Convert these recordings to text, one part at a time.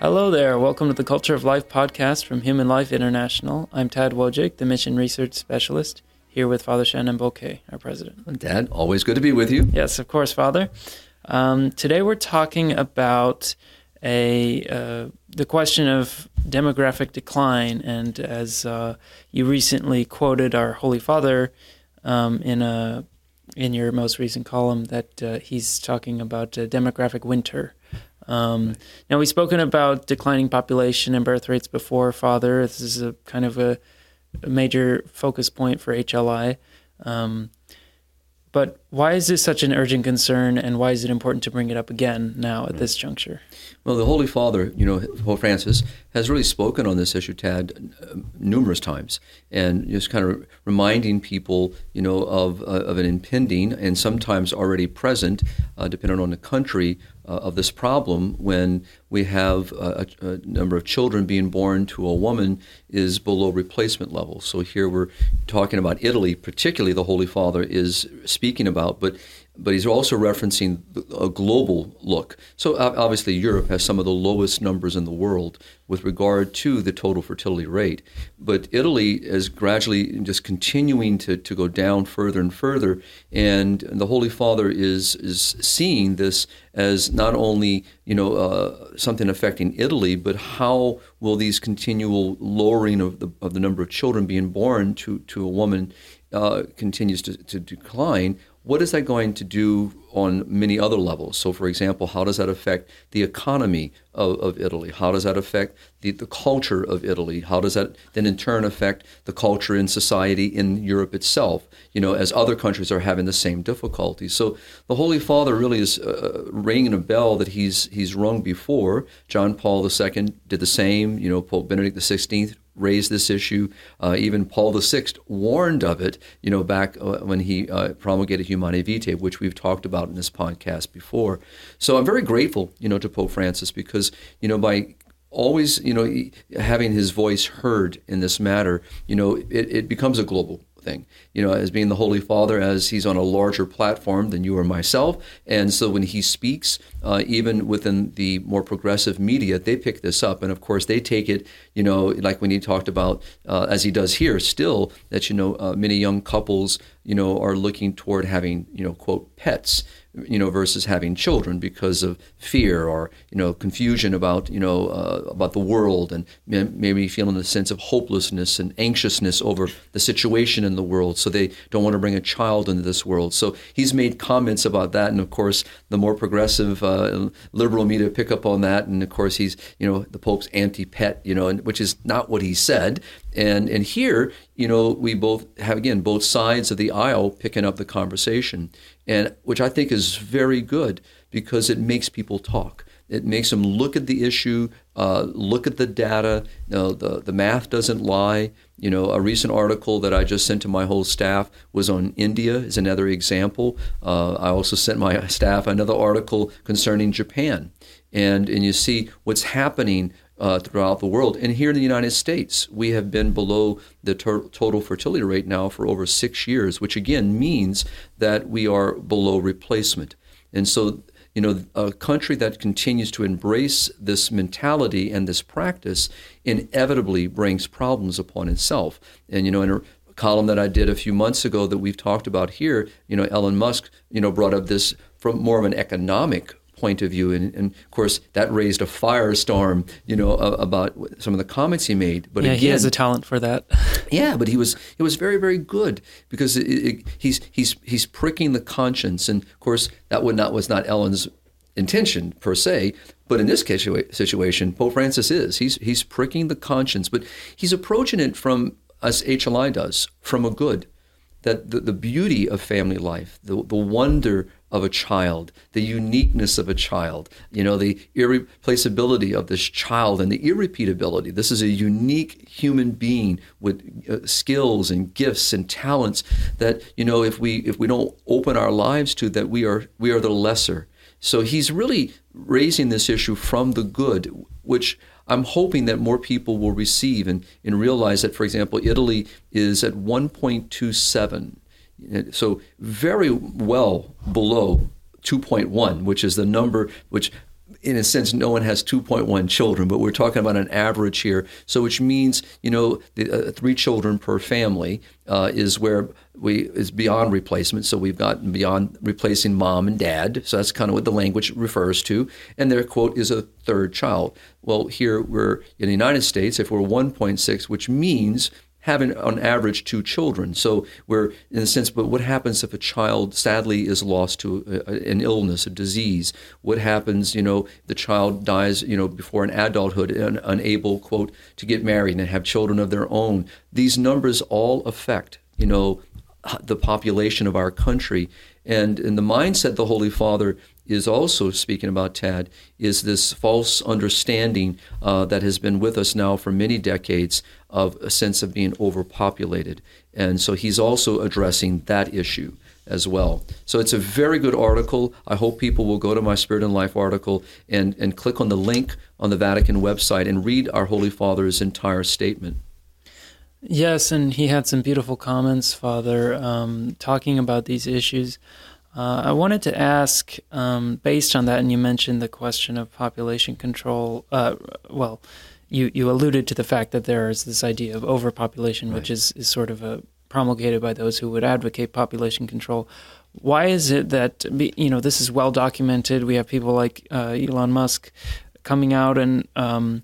Hello there. Welcome to the Culture of Life podcast from Human Life International. I'm Tad Wojcik, the Mission Research Specialist, here with Father Shenan Boquet, our president. Dad, always good to be with you. Yes, of course, Father. Um, today we're talking about a uh, the question of demographic decline, and as uh, you recently quoted our Holy Father um, in a in your most recent column, that uh, he's talking about demographic winter. Um, now we've spoken about declining population and birth rates before, Father. This is a kind of a, a major focus point for HLI. Um, but why is this such an urgent concern, and why is it important to bring it up again now at this juncture? Well, the Holy Father, you know, Pope Francis, has really spoken on this issue, Tad, uh, numerous times, and just kind of reminding people, you know, of, uh, of an impending and sometimes already present, uh, depending on the country, Uh, of this problem when we have a, a, number of children being born to a woman is below replacement level. So here we're talking about Italy, particularly the Holy Father is speaking about, but but he's also referencing a global look. So obviously, Europe has some of the lowest numbers in the world with regard to the total fertility rate. But Italy is gradually just continuing to, to go down further and further. And the Holy Father is, is seeing this as not only you know uh, something affecting Italy, but how will these continual lowering of the, of the number of children being born to, to a woman uh, continues to, to decline what is that going to do on many other levels? So, for example, how does that affect the economy of, of Italy? How does that affect the, the culture of Italy? How does that then in turn affect the culture and society in Europe itself, you know, as other countries are having the same difficulties? So the Holy Father really is uh, ringing a bell that he's, he's rung before. John Paul II did the same, you know, Pope Benedict XVI raised this issue. Uh, even Paul VI warned of it, you know, back uh, when he uh, promulgated Humanae Vitae, which we've talked about in this podcast before. So I'm very grateful, you know, to Pope Francis because, you know, by always, you know, having his voice heard in this matter, you know, it, it becomes a global thing. You know, as being the Holy Father, as he's on a larger platform than you or myself, and so when he speaks, uh, even within the more progressive media, they pick this up, and of course they take it. You know, like when he talked about, uh, as he does here, still that you know uh, many young couples, you know, are looking toward having you know quote pets you know, versus having children because of fear or you know confusion about you know uh, about the world and maybe feeling a sense of hopelessness and anxiousness over the situation in the world. So they don't want to bring a child into this world. So he's made comments about that, and of course, the more progressive uh, liberal media pick up on that, and of course, he's you know the Pope's anti-pet, you know, and, which is not what he said. And and here, you know, we both have again both sides of the aisle picking up the conversation, and which I think is very good because it makes people talk. It makes them look at the issue, uh, look at the data. You know, the the math doesn't lie. You know, a recent article that I just sent to my whole staff was on India. Is another example. Uh, I also sent my staff another article concerning Japan, and and you see what's happening uh, throughout the world. And here in the United States, we have been below the ter- total fertility rate now for over six years, which again means that we are below replacement. And so, you know, a country that continues to embrace this mentality and this practice inevitably brings problems upon itself. And, you know, in a column that I did a few months ago that we've talked about here, you know, Elon Musk, you know, brought up this from more of an economic point of view. And, and, of course, that raised a firestorm, you know, about some of the comments he made. But yeah, again, he has a talent for that. yeah, but he was it was very very good because it, it, he's he's he's pricking the conscience, and of course that would not was not Elon's intention per se. But in this case, situation, Pope Francis is he's he's pricking the conscience, but he's approaching it from as HLI does from a good that the, the beauty of family life, the, the wonder of a child, the uniqueness of a child, you know, the irreplaceability of this child and the irrepeatability. This is a unique human being with uh, skills and gifts and talents that, you know, if we if we don't open our lives to that we are we are the lesser. So he's really raising this issue from the good, which I'm hoping that more people will receive and, and realize that, for example, Italy is at 1.27 so very well below 2.1, which is the number which in a sense, no one has 2.1 children, but we're talking about an average here. So, which means, you know, the, uh, three children per family uh, is where we is beyond replacement. So we've got beyond replacing mom and dad. So that's kind of what the language refers to. And their quote is a third child. Well, here we're in the United States. If we're 1.6, which means having on average two children. So we're in a sense, but what happens if a child sadly is lost to a, an illness, a disease? What happens, you know, the child dies, you know, before an adulthood unable, quote, to get married and have children of their own? These numbers all affect, you know, the population of our country. And in the mindset the Holy Father is also speaking about Tad is this false understanding uh, that has been with us now for many decades of a sense of being overpopulated. And so he's also addressing that issue as well. So it's a very good article. I hope people will go to my Spirit and Life article and, and click on the link on the Vatican website and read our Holy Father's entire statement. Yes, and he had some beautiful comments, Father, um, talking about these issues. Uh, I wanted to ask, um, based on that, and you mentioned the question of population control. Uh, well, you, you alluded to the fact that there is this idea of overpopulation, right. which is, is sort of a, promulgated by those who would advocate population control. Why is it that you know this is well documented? We have people like uh, Elon Musk coming out and um,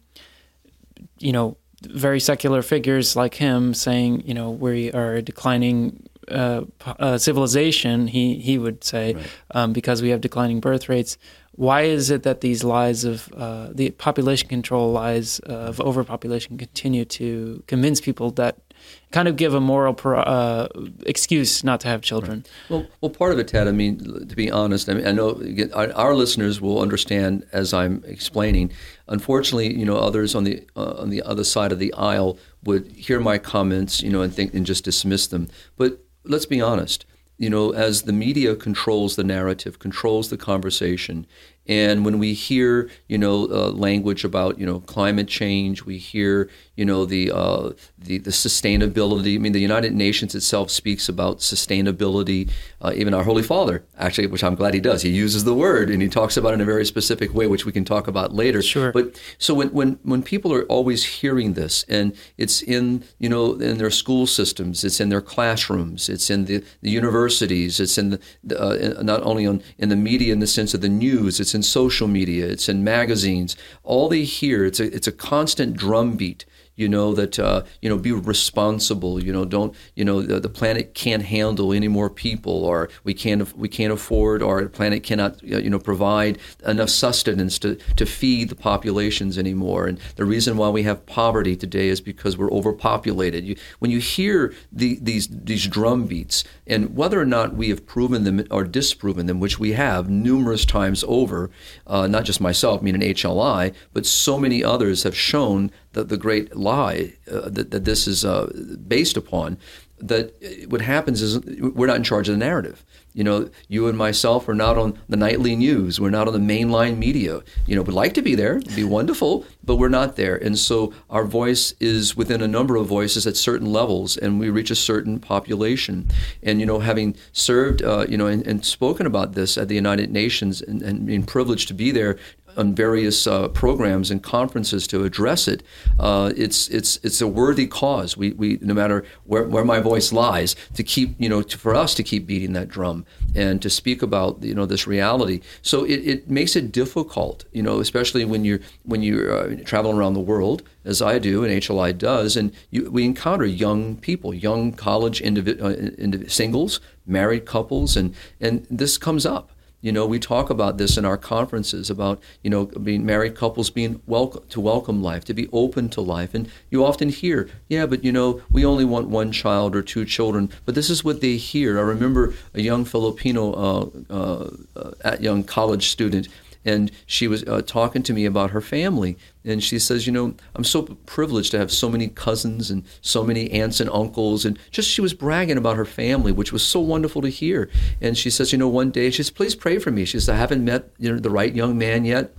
you know very secular figures like him saying, you know, we are declining uh, uh, civilization, he he would say, right. um, because we have declining birth rates. Why is it that these lies of uh, the population control lies of overpopulation continue to convince people that kind of give a moral pro, uh, excuse not to have children? Right. Well, well, part of it, Ted. I mean, to be honest, I mean, I know our, our listeners will understand as I'm explaining. Unfortunately, you know, others on the uh, on the other side of the aisle would hear my comments, you know, and think and just dismiss them. But let's be honest. You know, as the media controls the narrative, controls the conversation, and when we hear, you know, uh, language about, you know, climate change, we hear, you know, the, uh, the, the sustainability. I mean, the United Nations itself speaks about sustainability. Uh, even our Holy Father, actually, which I'm glad he does, he uses the word and he talks about it in a very specific way, which we can talk about later. Sure. But so when, when, when people are always hearing this, and it's in, you know, in their school systems, it's in their classrooms, it's in the, the universities, it's in the, uh, not only on, in the media in the sense of the news, it's in social media, it's in magazines. All they hear, it's a, it's a constant drumbeat you know that uh, you know be responsible you know don't you know the, the, planet can't handle any more people or we can't we can't afford or the planet cannot uh, you know provide enough sustenance to, to feed the populations anymore. And the reason why we have poverty today is because we're overpopulated. You, when you hear the, these these drum beats and whether or not we have proven them or disproven them which we have numerous times over uh, not just myself meaning HLI but so many others have shown the, the great lie uh, that, that this is uh, based upon, that what happens is we're not in charge of the narrative. You know, you and myself are not on the nightly news. We're not on the mainline media. You know, we'd like to be there, it'd be wonderful, but we're not there. And so our voice is within a number of voices at certain levels, and we reach a certain population. And, you know, having served, uh, you know, and, and, spoken about this at the United Nations and, and being privileged to be there on various uh, programs and conferences to address it. Uh, it's it's it's a worthy cause. We, we no matter where, where my voice lies, to keep you know to, for us to keep beating that drum and to speak about you know this reality. So it, it makes it difficult, you know, especially when you're when you're uh, traveling around the world as I do and HLI does, and you, we encounter young people, young college indivi- uh, indiv- singles, married couples, and and this comes up. You know, we talk about this in our conferences about, you know, being married couples being welcome to welcome life, to be open to life. And you often hear, yeah, but you know, we only want one child or two children. But this is what they hear. I remember a young Filipino, uh, uh, uh, young college student and she was uh, talking to me about her family. And she says you know i'm so privileged to have so many cousins and so many aunts and uncles. And just she was bragging about her family which was so wonderful to hear. And she says you know one day she says please pray for me. She says i haven't met you know the right young man yet.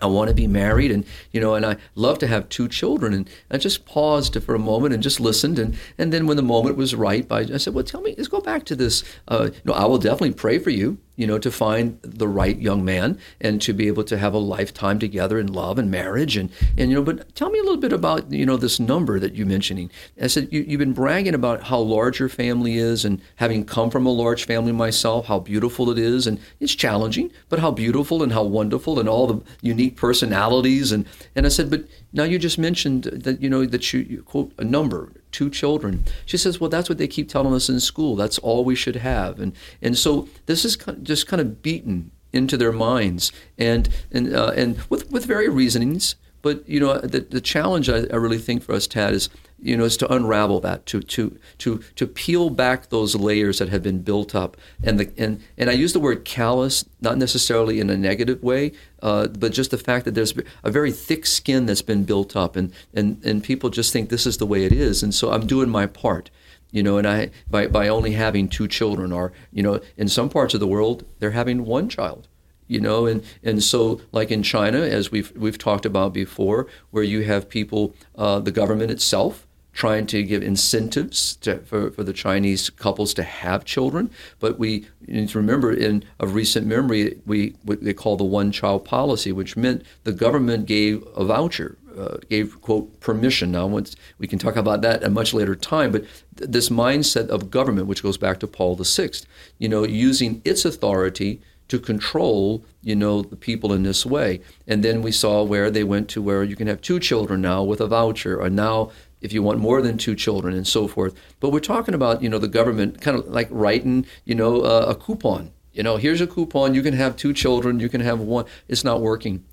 I want to be married, and you know, and I love to have two children. And I just paused for a moment and just listened, and and then when the moment was right, I, I said, "Well, tell me, let's go back to this. Uh, you know, I will definitely pray for you you know, to find the right young man and to be able to have a lifetime together in love and marriage. And, and you know, but tell me a little bit about, you know, this number that you're mentioning. I said, you, you've been bragging about how large your family is and having come from a large family myself, how beautiful it is. And it's challenging, but how beautiful and how wonderful and all the unique personalities. And, and I said, but now you just mentioned that, you know, that you, you quote a number, two children. She says, well, that's what they keep telling us in school. That's all we should have. And, and so this is just kind of beaten into their minds and, and, uh, and with, with very reasonings. But, you know, the, the challenge I, I really think for us, Tad, is you know, is to unravel that, to to to to peel back those layers that have been built up, and the and and I use the word callous not necessarily in a negative way, uh, but just the fact that there's a very thick skin that's been built up, and and and people just think this is the way it is, and so I'm doing my part you know, and I by by only having two children, or you know, in some parts of the world they're having one child, you know, and and so like in China, as we've we've talked about before, where you have people, uh, the government itself trying to give incentives to, for, for the Chinese couples to have children. But we need to remember, in of recent memory, we what they call the one-child policy, which meant the government gave a voucher, uh, gave quote permission. Now, once we can talk about that at a much later time, but th- this mindset of government, which goes back to Paul VI, you know, using its authority to control, you know, the people in this way. And then we saw where they went to where you can have two children now with a voucher, or now if you want more than two children and so forth. But we're talking about, you know, the government kind of like writing, you know, uh, a coupon. You know, here's a coupon. You can have two children. You can have one. It's not working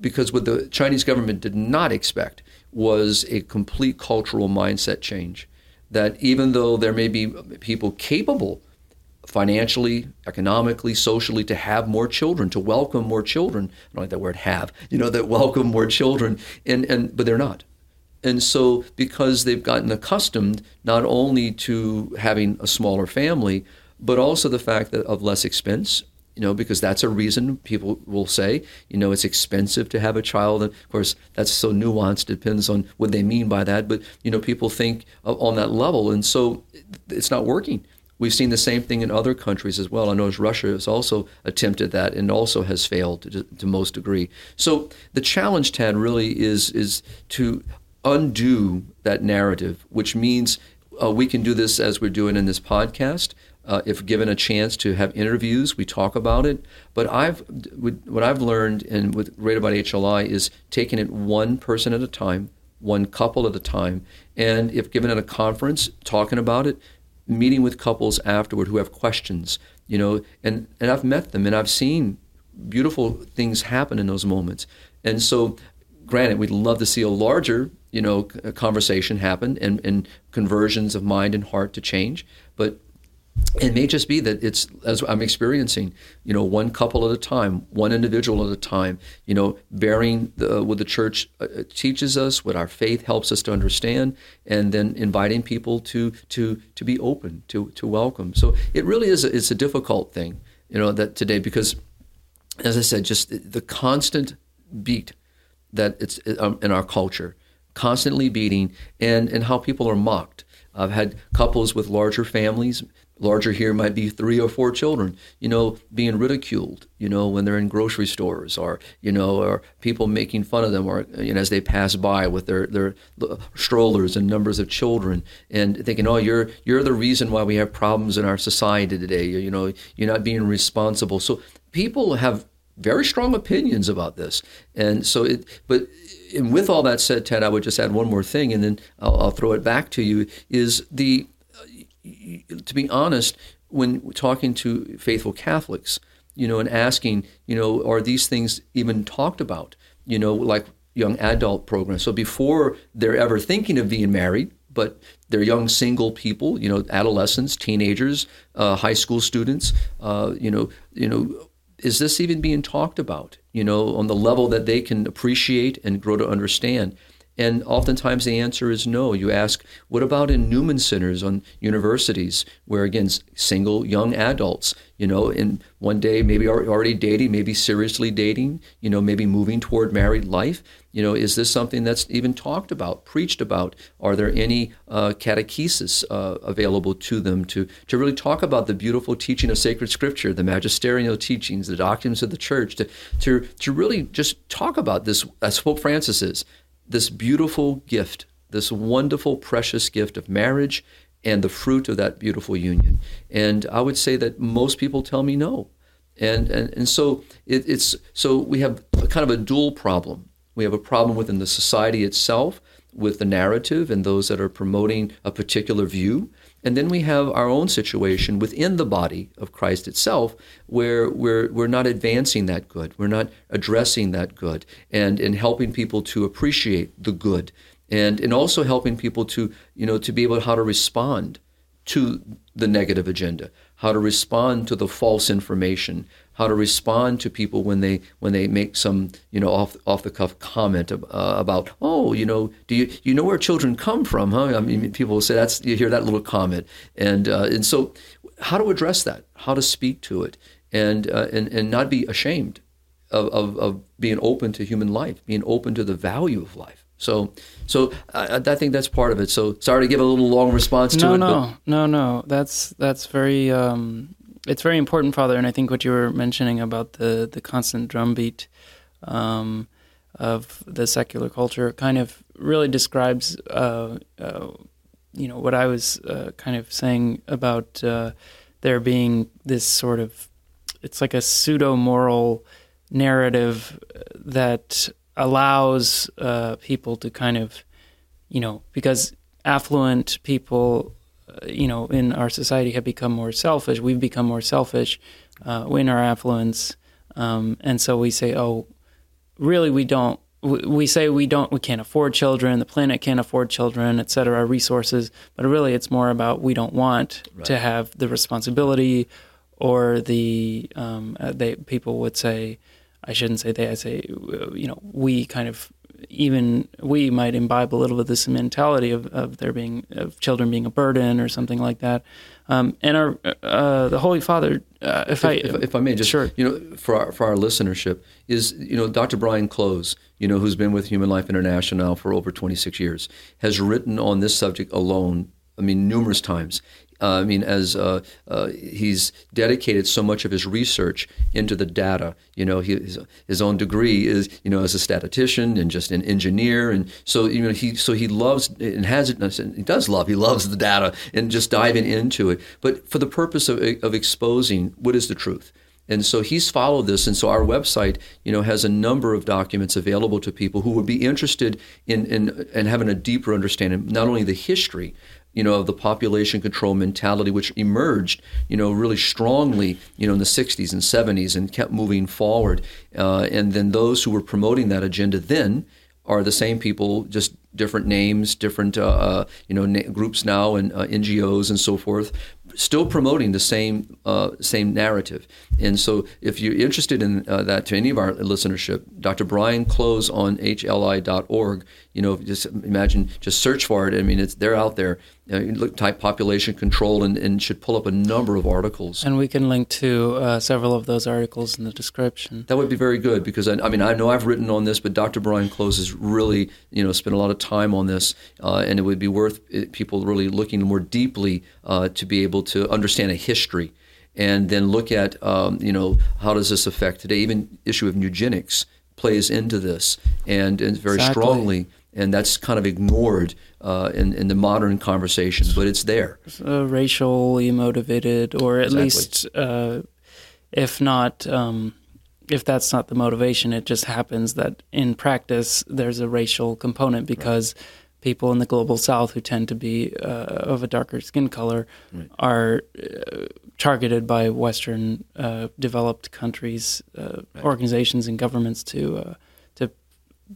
because what the Chinese government did not expect was a complete cultural mindset change. That even though there may be people capable financially, economically, socially to have more children, to welcome more children, I don't like that word have, you know, that welcome more children, and, and but they're not. And so, because they've gotten accustomed not only to having a smaller family, but also the fact that of less expense, you know, because that's a reason people will say, you know, it's expensive to have a child. And of course, that's so nuanced, depends on what they mean by that. But, you know, people think on that level. And so it's not working. We've seen the same thing in other countries as well. I know Russia has also attempted that and also has failed to, to most degree. So the challenge, Tad, really is is to undo that narrative, which means uh, we can do this as we're doing in this podcast. Uh, if given a chance to have interviews, we talk about it. But I've what I've learned and with great about HLI is taking it one person at a time, one couple at a time, and if given at a conference, talking about it, meeting with couples afterward who have questions, you know, and and I've met them and I've seen beautiful things happen in those moments. And so, granted, we'd love to see a larger you know, conversation happen and, and conversions of mind and heart to change. But it may just be that it's as I'm experiencing, you know, one couple at a time, one individual at a time, you know, bearing the, what the church uh, uh, teaches us, what our faith helps us to understand, and then inviting people to to to be open, to to welcome. So it really is a, it's a difficult thing, you know, that today because, as I said, just the constant beat that it's um, in our culture constantly beating, and, and how people are mocked. I've had couples with larger families, larger here might be three or four children, you know, being ridiculed, you know, when they're in grocery stores or, you know, or people making fun of them or, you know, as they pass by with their, their strollers and numbers of children and thinking, oh, you're, you're the reason why we have problems in our society today. You know, you're not being responsible. So people have very strong opinions about this. And so it, but and with all that said, Ted, I would just add one more thing, and then I'll, I'll throw it back to you. Is the to be honest, when talking to faithful Catholics, you know, and asking, you know, are these things even talked about? You know, like young adult programs. So before they're ever thinking of being married, but they're young single people, you know, adolescents, teenagers, uh, high school students, uh, you know, you know, is this even being talked about? You know, on the level that they can appreciate and grow to understand. And oftentimes the answer is no. You ask, what about in Newman centers on universities, where again, single young adults, you know, in one day maybe already dating, maybe seriously dating, you know, maybe moving toward married life. You know, is this something that's even talked about, preached about? Are there any uh, catechesis uh, available to them to, to really talk about the beautiful teaching of sacred scripture, the magisterial teachings, the doctrines of the church, to, to, to really just talk about this, as Pope Francis is, this beautiful gift, this wonderful, precious gift of marriage and the fruit of that beautiful union. And I would say that most people tell me no. And, and, and so it, it's so we have kind of a dual problem. We have a problem within the society itself with the narrative and those that are promoting a particular view. And then we have our own situation within the body of Christ itself where we're, we're not advancing that good. We're not addressing that good and, and helping people to appreciate the good and, and also helping people to, you know, to be able to how to respond to the negative agenda, how to respond to the false information, how to respond to people when they when they make some you know off off the cuff comment uh, about oh you know do you you know where children come from huh? I mean people will say that's you hear that little comment. And uh, and so how to address that how to speak to it and uh, and and not be ashamed of, of of being open to human life being open to the value of life. So so I, I think that's part of it. So sorry to give a little long response to no, it no no no no. That's that's very um it's very important, Father, and I think what you were mentioning about the the constant drumbeat um, of the secular culture kind of really describes, uh, uh, you know, what I was uh, kind of saying about uh, there being this sort of, it's like a pseudo moral narrative that allows uh, people to kind of, you know, because affluent people you know, in our society have become more selfish. We've become more selfish uh, in our affluence, um, and so we say, "Oh, really? We don't." We say we don't. We can't afford children. The planet can't afford children, et cetera. Resources, but really, it's more about we don't want right. to have the responsibility, or the um, uh, they people would say, I shouldn't say they. I say, you know, we kind of even we might imbibe a little bit of this mentality of, of there being of children being a burden or something like that. Um, and our uh, the Holy Father, uh, if, if, I if, if, I may just sure. you know for our, for our listenership is you know Dr. Brian Clowes, you know who's been with Human Life International now for over 26 years, has written on this subject alone. I mean, numerous times. Uh, I mean, as uh, uh, he's dedicated so much of his research into the data. You know, he, his, his own degree is you know as a statistician and just an engineer, and so you know he so he loves and has it. he does love he loves the data and just diving into it, but for the purpose of of exposing what is the truth. And so he's followed this, and so our website, you know, has a number of documents available to people who would be interested in in, in having a deeper understanding, not only the history, you know, of the population control mentality, which emerged, you know, really strongly, you know, in the 60s and 70s and kept moving forward. Uh, and then those who were promoting that agenda then are the same people, just different names, different, uh, uh you know, na- groups now and uh, NGOs and so forth still promoting the same uh, same narrative. And so, if you're interested in uh, that, to any of our listenership, Dr. Brian Clowes on hli.org. You know, just imagine, just search for it. I mean, it's they're out there. You know, look, type population control and, and should pull up a number of articles. And we can link to uh, several of those articles in the description. That would be very good because I, I, mean I know I've written on this, but Dr. Brian Clowes has really you know spent a lot of time on this, uh, and it would be worth people really looking more deeply uh, to be able to understand a history and then look at um, you know how does this affect today even issue of eugenics plays into this and, and very exactly. strongly and that's kind of ignored uh, in, in the modern conversation but it's there uh, racially motivated or at exactly. least uh, if not um, if that's not the motivation it just happens that in practice there's a racial component because right people in the global south who tend to be uh, of a darker skin color right. are uh, targeted by Western uh, developed countries, uh, right. organizations, and governments to uh, to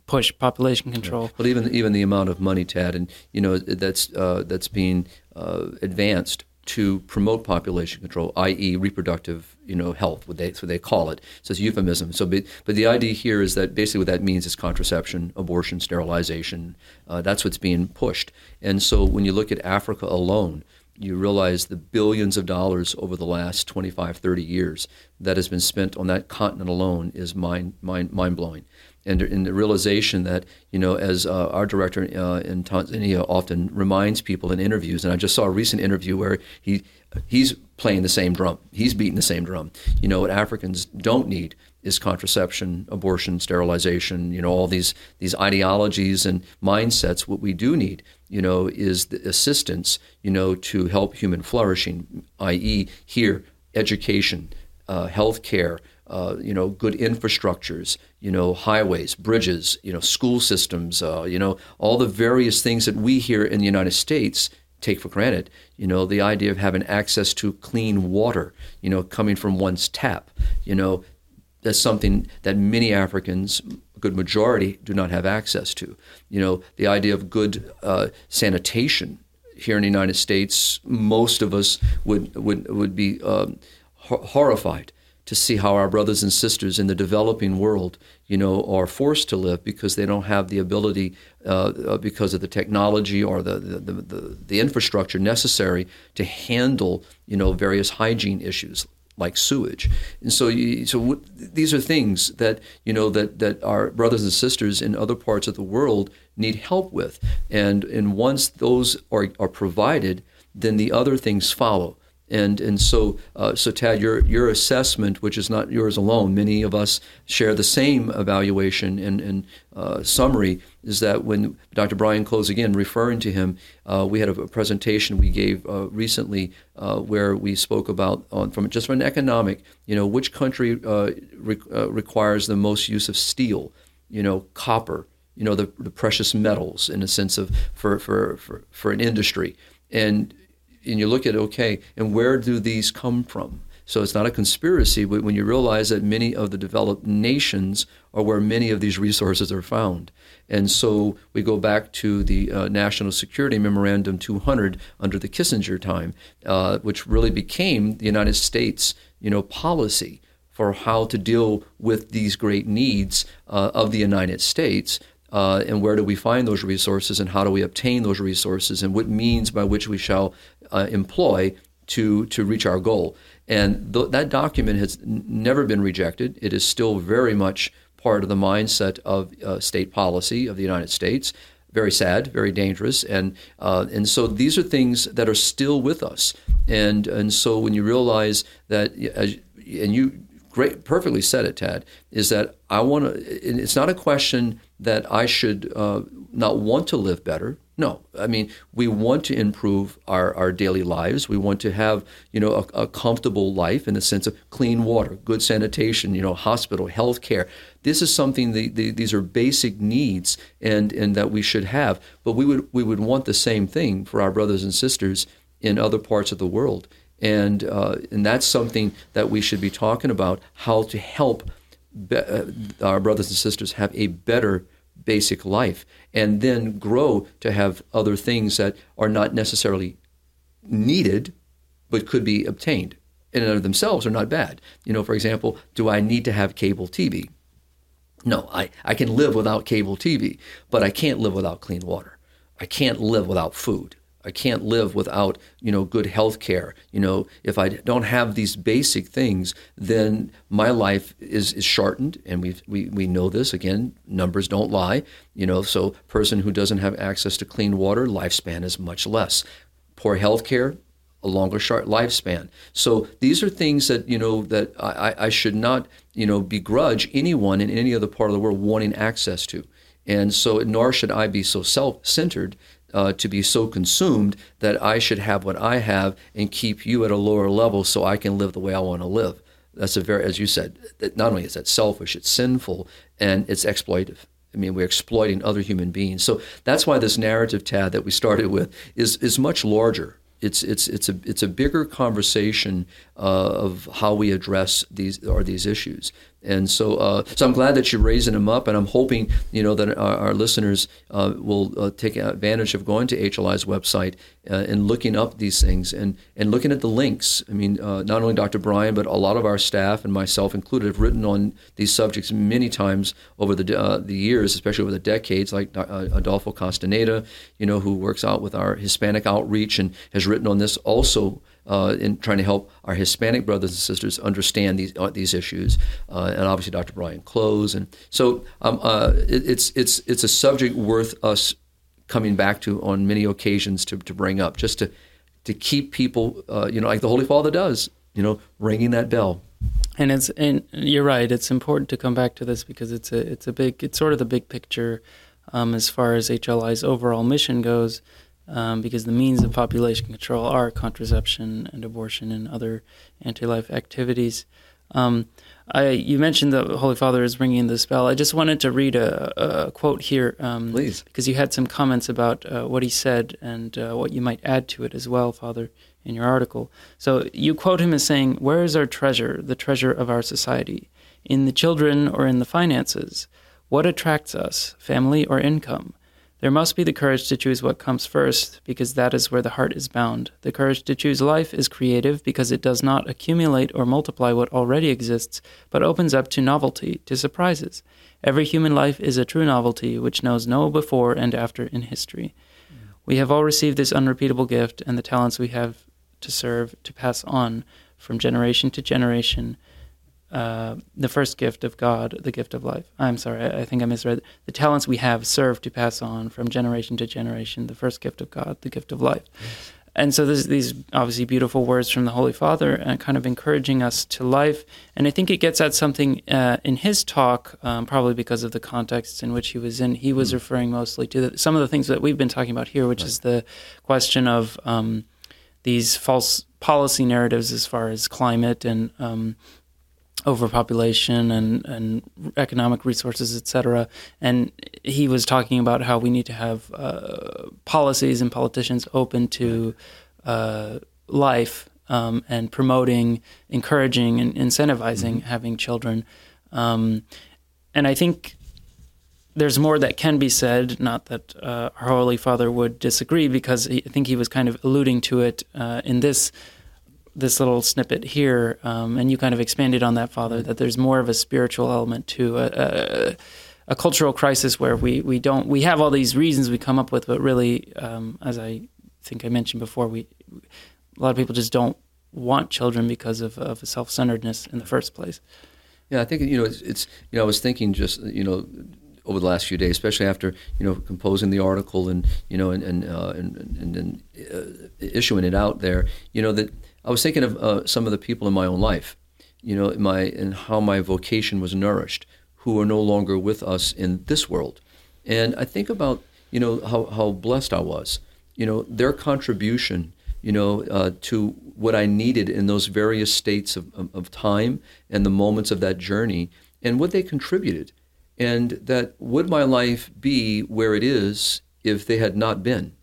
push population control. Well, even even the amount of money, Tad, and you know that's uh, that's being advanced to promote population control, i.e., reproductive, you know, health. What they so they call it. So it's euphemism. So, but, but the idea here is that basically what that means is contraception, abortion, sterilization. Uh, that's what's being pushed. And so when you look at Africa alone, you realize the billions of dollars over the last 25, 30 years that has been spent on that continent alone is mind mind mind blowing and in the realization that you know, as uh, our director uh, in Tanzania often reminds people in interviews, and I just saw a recent interview where he he's playing the same drum, he's beating the same drum. You know, what Africans don't need is contraception, abortion, sterilization. You know, all these these ideologies and mindsets. What we do need, you know, is the assistance, you know, to help human flourishing, i.e., here education, uh, health care uh, you know, good infrastructures, you know, highways, bridges, you know, school systems, uh, you know, all the various things that we here in the United States take for granted. You know, the idea of having access to clean water, you know, coming from one's tap, you know, that's something that many Africans, a good majority, do not have access to. You know, the idea of good uh, sanitation here in the United States, most of us would would would be um, horrified to see how our brothers and sisters in the developing world, you know, are forced to live because they don't have the ability, uh, uh, because of the technology or the, the, the, the, infrastructure necessary to handle, you know, various hygiene issues like sewage. And so, you, so w- these are things that, you know, that, that our brothers and sisters in other parts of the world need help with. And, and once those are, are provided, then the other things follow. And and so uh, so Tad, your your assessment, which is not yours alone, many of us share the same evaluation and, and uh, summary, is that when Dr. Brian Clowes again referring to him, uh, we had a, presentation we gave uh, recently uh, where we spoke about on from just from an economic, you know, which country uh, re- requires the most use of steel, you know, copper, you know, the, the precious metals in a sense of for for for, for an industry and and you look at okay, and where do these come from? So it's not a conspiracy when you realize that many of the developed nations are where many of these resources are found. And so we go back to the uh, National Security Memorandum 200 under the Kissinger time, uh, which really became the United States, you know, policy for how to deal with these great needs uh, of the United States. Uh, and where do we find those resources and how do we obtain those resources and what means by which we shall uh, employ to to reach our goal. And th- that document has n- never been rejected. It is still very much part of the mindset of uh, state policy of the United States. Very sad, very dangerous, and uh, and so these are things that are still with us. And and so when you realize that, as, and you great, perfectly said it, Tad, is that I want to. It's not a question that I should uh, not want to live better. No, I mean we want to improve our, our daily lives. We want to have you know a, a comfortable life in the sense of clean water, good sanitation, you know, hospital, health care. This is something the, the, these are basic needs and and that we should have. But we would we would want the same thing for our brothers and sisters in other parts of the world, and uh, and that's something that we should be talking about how to help be, uh, our brothers and sisters have a better basic life and then grow to have other things that are not necessarily needed but could be obtained in and of themselves are not bad. You know, for example, do I need to have cable TV? No, I, I can live without cable TV, but I can't live without clean water. I can't live without food. I can't live without, you know, good health care. You know, if I don't have these basic things, then my life is, is shortened. And we we, we know this. Again, numbers don't lie. You know, so person who doesn't have access to clean water, lifespan is much less. Poor health care, a longer short lifespan. So these are things that, you know, that I, I should not, you know, begrudge anyone in any other part of the world wanting access to. And so, nor should I be so self centered uh, to be so consumed that I should have what I have and keep you at a lower level so I can live the way I want to live. That's a very, as you said, not only is that selfish, it's sinful and it's exploitative. I mean, we're exploiting other human beings. So that's why this narrative, Tad, that we started with is, is much larger. It's it's it's a it's a bigger conversation of how we address these or these issues. And so, uh, so I'm glad that you're raising them up, and I'm hoping you know that our, our listeners uh, will uh, take advantage of going to HLI's website uh, and looking up these things and and looking at the links. I mean, uh, not only Dr. Brian, but a lot of our staff and myself included have written on these subjects many times over the uh, the years, especially over the decades. Like Adolfo Castaneda, you know, who works out with our Hispanic outreach and has written on this also uh, in trying to help our Hispanic brothers and sisters understand these uh, these issues, uh, and obviously Dr. Brian Clowes, and so um, uh, it, it's it's it's a subject worth us coming back to on many occasions to, to bring up, just to to keep people, uh, you know, like the Holy Father does, you know, ringing that bell. And it's and you're right. It's important to come back to this because it's a it's a big it's sort of the big picture um, as far as HLI's overall mission goes um, because the means of population control are contraception and abortion and other anti-life activities. Um, I, you mentioned the Holy Father is ringing the bell. I just wanted to read a, a quote here, um, please, because you had some comments about uh, what he said and uh, what you might add to it as well, Father, in your article. So you quote him as saying, "Where is our treasure, the treasure of our society? In the children or in the finances? What attracts us, family or income?" There must be the courage to choose what comes first, because that is where the heart is bound. The courage to choose life is creative because it does not accumulate or multiply what already exists, but opens up to novelty, to surprises. Every human life is a true novelty which knows no before and after in history. We have all received this unrepeatable gift and the talents we have to serve, to pass on from generation to generation uh, the first gift of God, the gift of life. I'm sorry, I, I, think I misread. The talents we have serve to pass on from generation to generation, the first gift of God, the gift of life. Yes. And so there's these obviously beautiful words from the Holy Father and kind of encouraging us to life. And I think it gets at something uh, in his talk, um, probably because of the context in which he was in. He was mm. referring mostly to the, some of the things that we've been talking about here, which right. is the question of um, these false policy narratives as far as climate and um, overpopulation and, and economic resources, et cetera. And he was talking about how we need to have uh, policies and politicians open to uh, life um, and promoting, encouraging, and incentivizing mm-hmm. having children. Um, and I think there's more that can be said. Not that uh, our Holy Father would disagree, because he, I think he was kind of alluding to it uh, in this this little snippet here, um, and you kind of expanded on that, Father, that there's more of a spiritual element to a, a, a, cultural crisis where we, we don't we have all these reasons we come up with, but really, um, as I think I mentioned before, we a lot of people just don't want children because of, of self centeredness in the first place. Yeah, I think you know it's, it's you know I was thinking just you know over the last few days, especially after you know composing the article and you know and and uh, and, and, and uh, issuing it out there. You know that I was thinking of uh, some of the people in my own life, you know, my and how my vocation was nourished, who are no longer with us in this world, and I think about you know how how blessed I was, you know, their contribution, you know, uh, to what I needed in those various states of, of, of time and the moments of that journey, and what they contributed, and that would my life be where it is if they had not been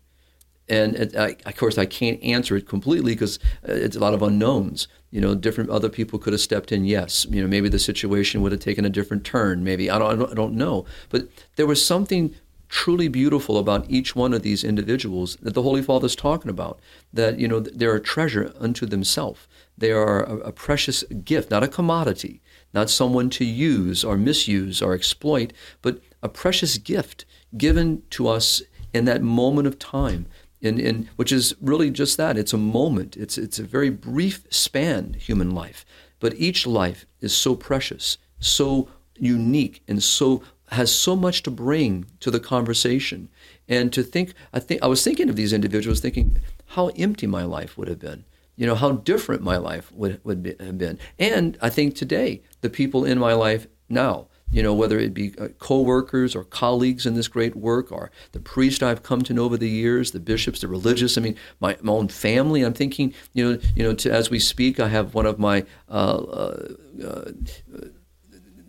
and I, of course I can't answer it completely because uh, it's a lot of unknowns. You know, different other people could have stepped in. Yes, you know, maybe the situation would have taken a different turn. Maybe I don't, I don't, I don't know. But there was something truly beautiful about each one of these individuals that the Holy Father is talking about. That you know, they're a treasure unto themselves. They are a, a precious gift, not a commodity, not someone to use or misuse or exploit, but a precious gift given to us in that moment of time in, which is really just that. It's a moment. It's it's a very brief span, human life. But each life is so precious, so unique, and so has so much to bring to the conversation. And to think, I think I was thinking of these individuals, thinking how empty my life would have been. You know how different my life would would be, have been. And I think today the people in my life now you know, whether it be uh, co-workers or colleagues in this great work, or the priest I've come to know over the years, the bishops, the religious. I mean, my, my own family. I'm thinking, you know, you know, to, as we speak, I have one of my uh, uh, uh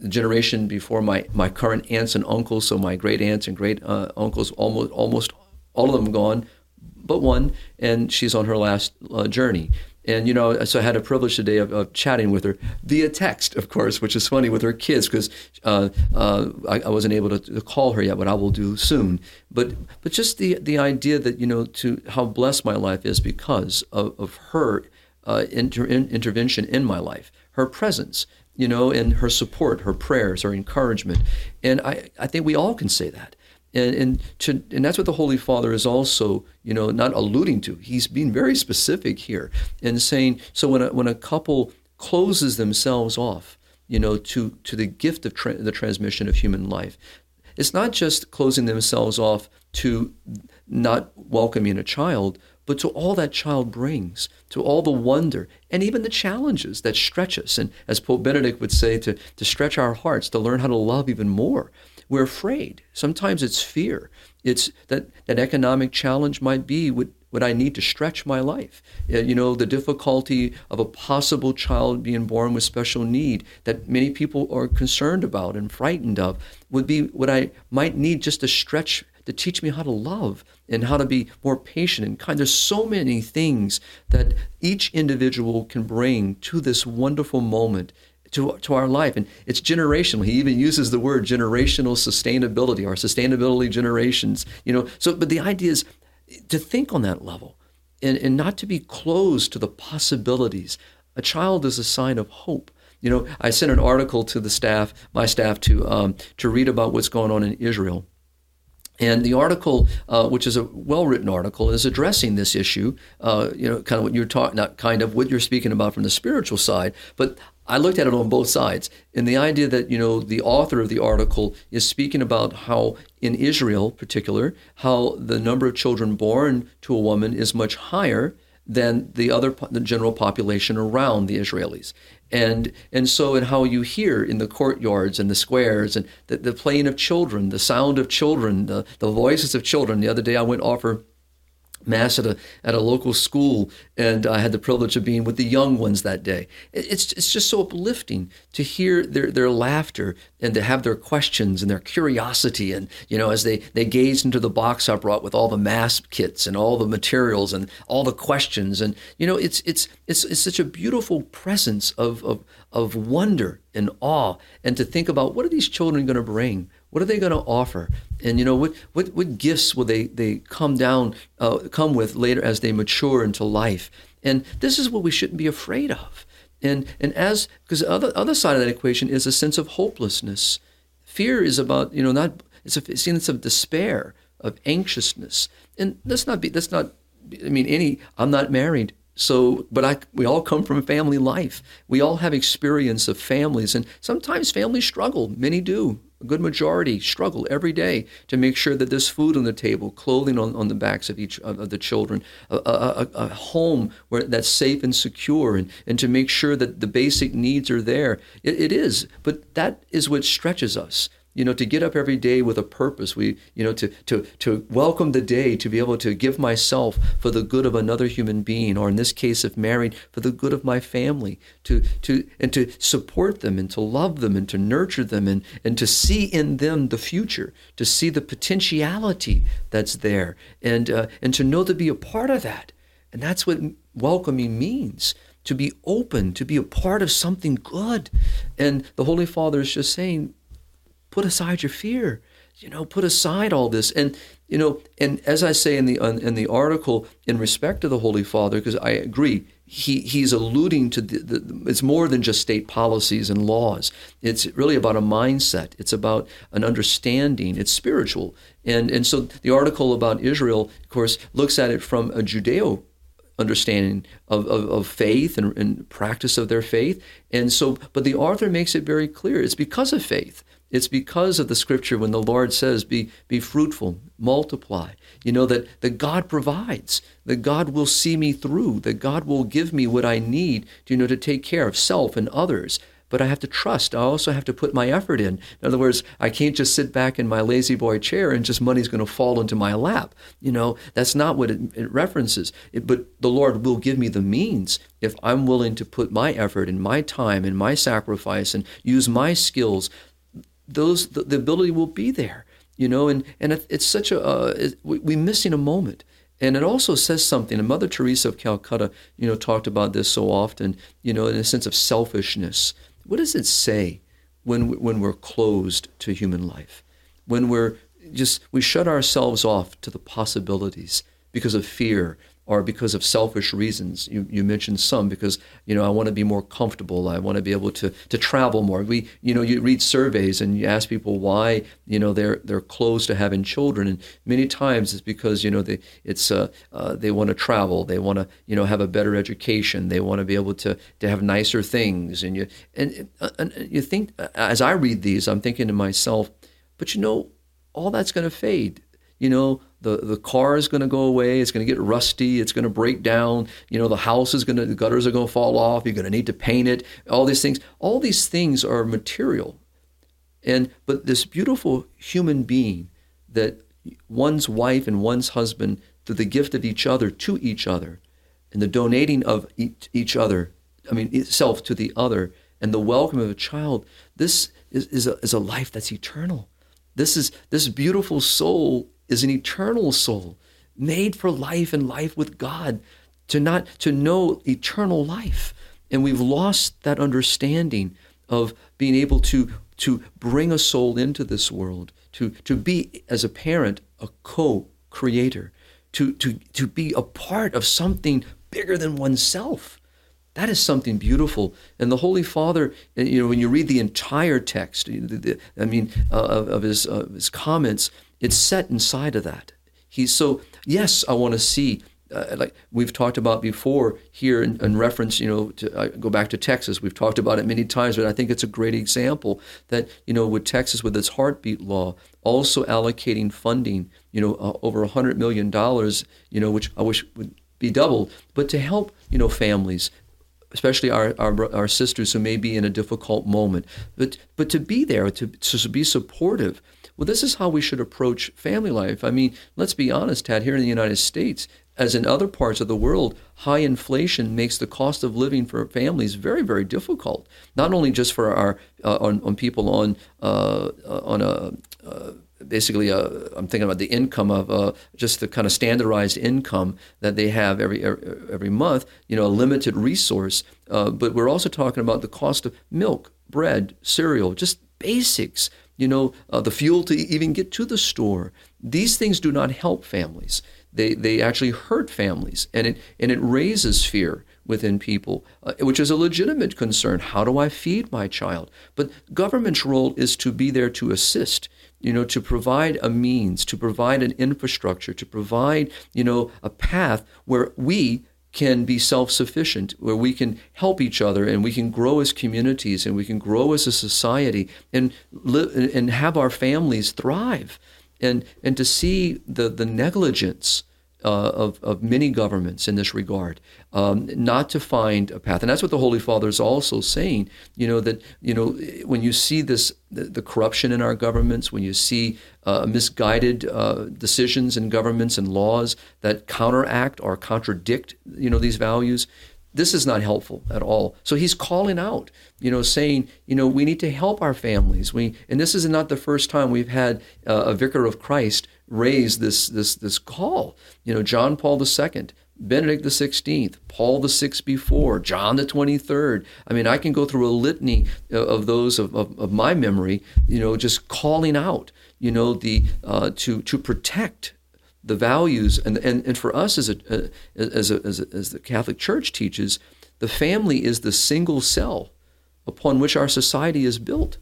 generation before my, my current aunts and uncles, so my great aunts and great uh, uncles, almost almost all of them gone. but one, and she's on her last uh, journey. And, you know, so I had a privilege today of, of, chatting with her via text, of course, which is funny with her kids because uh, uh, I, I, wasn't able to, to, call her yet, but I will do soon. But, but just the, the idea that, you know, to how blessed my life is because of, of her uh, inter, in, intervention in my life, her presence, you know, and her support, her prayers, her encouragement. And I, I think we all can say that. And, and, to, and that's what the Holy Father is also, you know, not alluding to. He's being very specific here and saying, so when a, when a couple closes themselves off, you know, to, to the gift of tra- the transmission of human life, it's not just closing themselves off to not welcoming a child, but to all that child brings, to all the wonder and even the challenges that stretch us. And as Pope Benedict would say, to, to stretch our hearts, to learn how to love even more. We're afraid. Sometimes it's fear. It's that, that economic challenge might be what, what I need to stretch my life. Uh, you know, the difficulty of a possible child being born with special need that many people are concerned about and frightened of would be what I might need just to stretch to teach me how to love and how to be more patient and kind. There's so many things that each individual can bring to this wonderful moment to, to our life. And it's generational. He even uses the word generational sustainability, our sustainability generations. You know, so but the idea is to think on that level and, and not to be closed to the possibilities. A child is a sign of hope. You know, I sent an article to the staff, my staff, to um, to read about what's going on in Israel. And the article, uh, which is a well-written article, is addressing this issue. Uh, you know, kind of what you're talking, not kind of what you're speaking about from the spiritual side. But I looked at it on both sides, and the idea that you know the author of the article is speaking about how in Israel, particular, how the number of children born to a woman is much higher than the other the general population around the Israelis. And and so and how you hear in the courtyards and the squares and the, the playing of children, the sound of children, the, the voices of children. The other day I went offer mass at a at a local school, and I had the privilege of being with the young ones that day. It's it's just so uplifting to hear their their laughter and to have their questions and their curiosity, and you know as they they gaze into the box I brought with all the mass kits and all the materials and all the questions, and you know it's it's it's it's such a beautiful presence of of of wonder and awe, and to think about what are these children going to bring what are they going to offer? And you know what what what gifts will they they come down uh, come with later as they mature into life? And this is what we shouldn't be afraid of. And and as because the other other side of that equation is a sense of hopelessness. Fear is about you know not it's a sense of despair of anxiousness. And let's not be let's not I mean any I'm not married so but i we all come from family life we all have experience of families and sometimes families struggle many do a good majority struggle every day to make sure that there's food on the table, clothing on, on the backs of each of the children, a, a, a home where that's safe and secure, and, and to make sure that the basic needs are there. It, it is, but that is what stretches us you know, to get up every day with a purpose. We, you know, to, to, to welcome the day, to be able to give myself for the good of another human being, or in this case, if married, for the good of my family, to, to, and to support them and to love them and to nurture them and, and to see in them the future, to see the potentiality that's there and, uh, and to know to be a part of that. And that's what welcoming means to be open, to be a part of something good. And the Holy Father is just saying, put aside your fear you know put aside all this. And you know and as i say in the in the article in respect to the holy father because i agree he he's alluding to the, the, it's more than just state policies and laws. It's really about a mindset. It's about an understanding. It's spiritual. And and so the article about israel of course looks at it from a judeo understanding of, of, of faith and, and practice of their faith. And so but the author makes it very clear it's because of faith it's because of the scripture when the Lord says, be, be fruitful, multiply. You know, that, that God provides, that God will see me through, that God will give me what I need, to, you know, to take care of self and others. But I have to trust. I also have to put my effort in. In other words, I can't just sit back in my La-Z-Boy chair and just money's going to fall into my lap. You know, that's not what it, it references. It, but the Lord will give me the means if I'm willing to put my effort and my time and my sacrifice and use my skills those the, the ability will be there you know and and it's such a uh, we're missing a moment And it also says something, and Mother Teresa of Calcutta, you know, talked about this so often, you know, in a sense of selfishness. What does it say when, when we're closed to human life? When we're just, we shut ourselves off to the possibilities because of fear or because of selfish reasons. You, you mentioned some because you know I want to be more comfortable. I want to be able to to travel more. We you know you read surveys and you ask people why you know they're they're close to having children, and many times it's because you know they it's uh, uh, they want to travel. They want to you know have a better education. They want to be able to to have nicer things. And you and, uh, and you think as I read these, I'm thinking to myself, but you know all that's going to fade. You know, the, the car is going to go away. It's going to get rusty. It's going to break down. You know, the house is going to, the gutters are going to fall off. You're going to need to paint it. All these things. All these things are material. And, but this beautiful human being that one's wife and one's husband, through the gift of each other to each other, and the donating of each, other, I mean, itself to the other, and the welcome of a child, this is, is, a, is a life that's eternal. This is this beautiful soul is an eternal soul, made for life and life with God, to not to know eternal life. And we've lost that understanding of being able to to bring a soul into this world, to to be as a parent a co-creator, to to to be a part of something bigger than oneself. That is something beautiful. And the Holy Father, you know, when you read the entire text, I mean, uh, of, his, uh, his comments, it's set inside of that. He's so, yes, I want to see, uh, like we've talked about before here in, in reference, you know, to uh, go back to Texas. We've talked about it many times, but I think it's a great example that, you know, with Texas, with its heartbeat law, also allocating funding, you know, uh, over $100 million, you know, which I wish would be doubled, but to help, you know, families, especially our, our, our, sisters who may be in a difficult moment, but, but to be there, to, to be supportive, well, this is how we should approach family life. I mean, let's be honest, Tad, here in the United States, as in other parts of the world, high inflation makes the cost of living for families very, very difficult. Not only just for our uh, on, on people on uh, on a uh, basically i am thinking about the income of uh, just the kind of standardized income that they have every every month. You know, a limited resource. Uh, but we're also talking about the cost of milk, bread, cereal, just basics you know, uh, the fuel to even get to the store. These things do not help families. They, they actually hurt families, and it, and it raises fear within people, uh, which is a legitimate concern. How do I feed my child? But government's role is to be there to assist, you know, to provide a means, to provide an infrastructure, to provide, you know, a path where we can be self sufficient, where we can help each other and we can grow as communities and we can grow as a society and, live, and have our families thrive. And, and to see the, the negligence uh, of, of many governments in this regard, um, not to find a path. And that's what the Holy Father is also saying, you know, that, you know, when you see this, the, the corruption in our governments, when you see uh, misguided uh, decisions in governments and laws that counteract or contradict, you know, these values, this is not helpful at all. So he's calling out, you know, saying, you know, we need to help our families. We, and this is not the first time we've had uh, a vicar of Christ raise this this this call. You know, John Paul II, Benedict the Sixteenth, Paul the Sixth before, John the Twenty Third. I mean, I can go through a litany of those of, of, of my memory. You know, just calling out. You know, the uh, to to protect the values and and, and for us as a, uh, as a, as a, as the Catholic Church teaches, the family is the single cell upon which our society is built.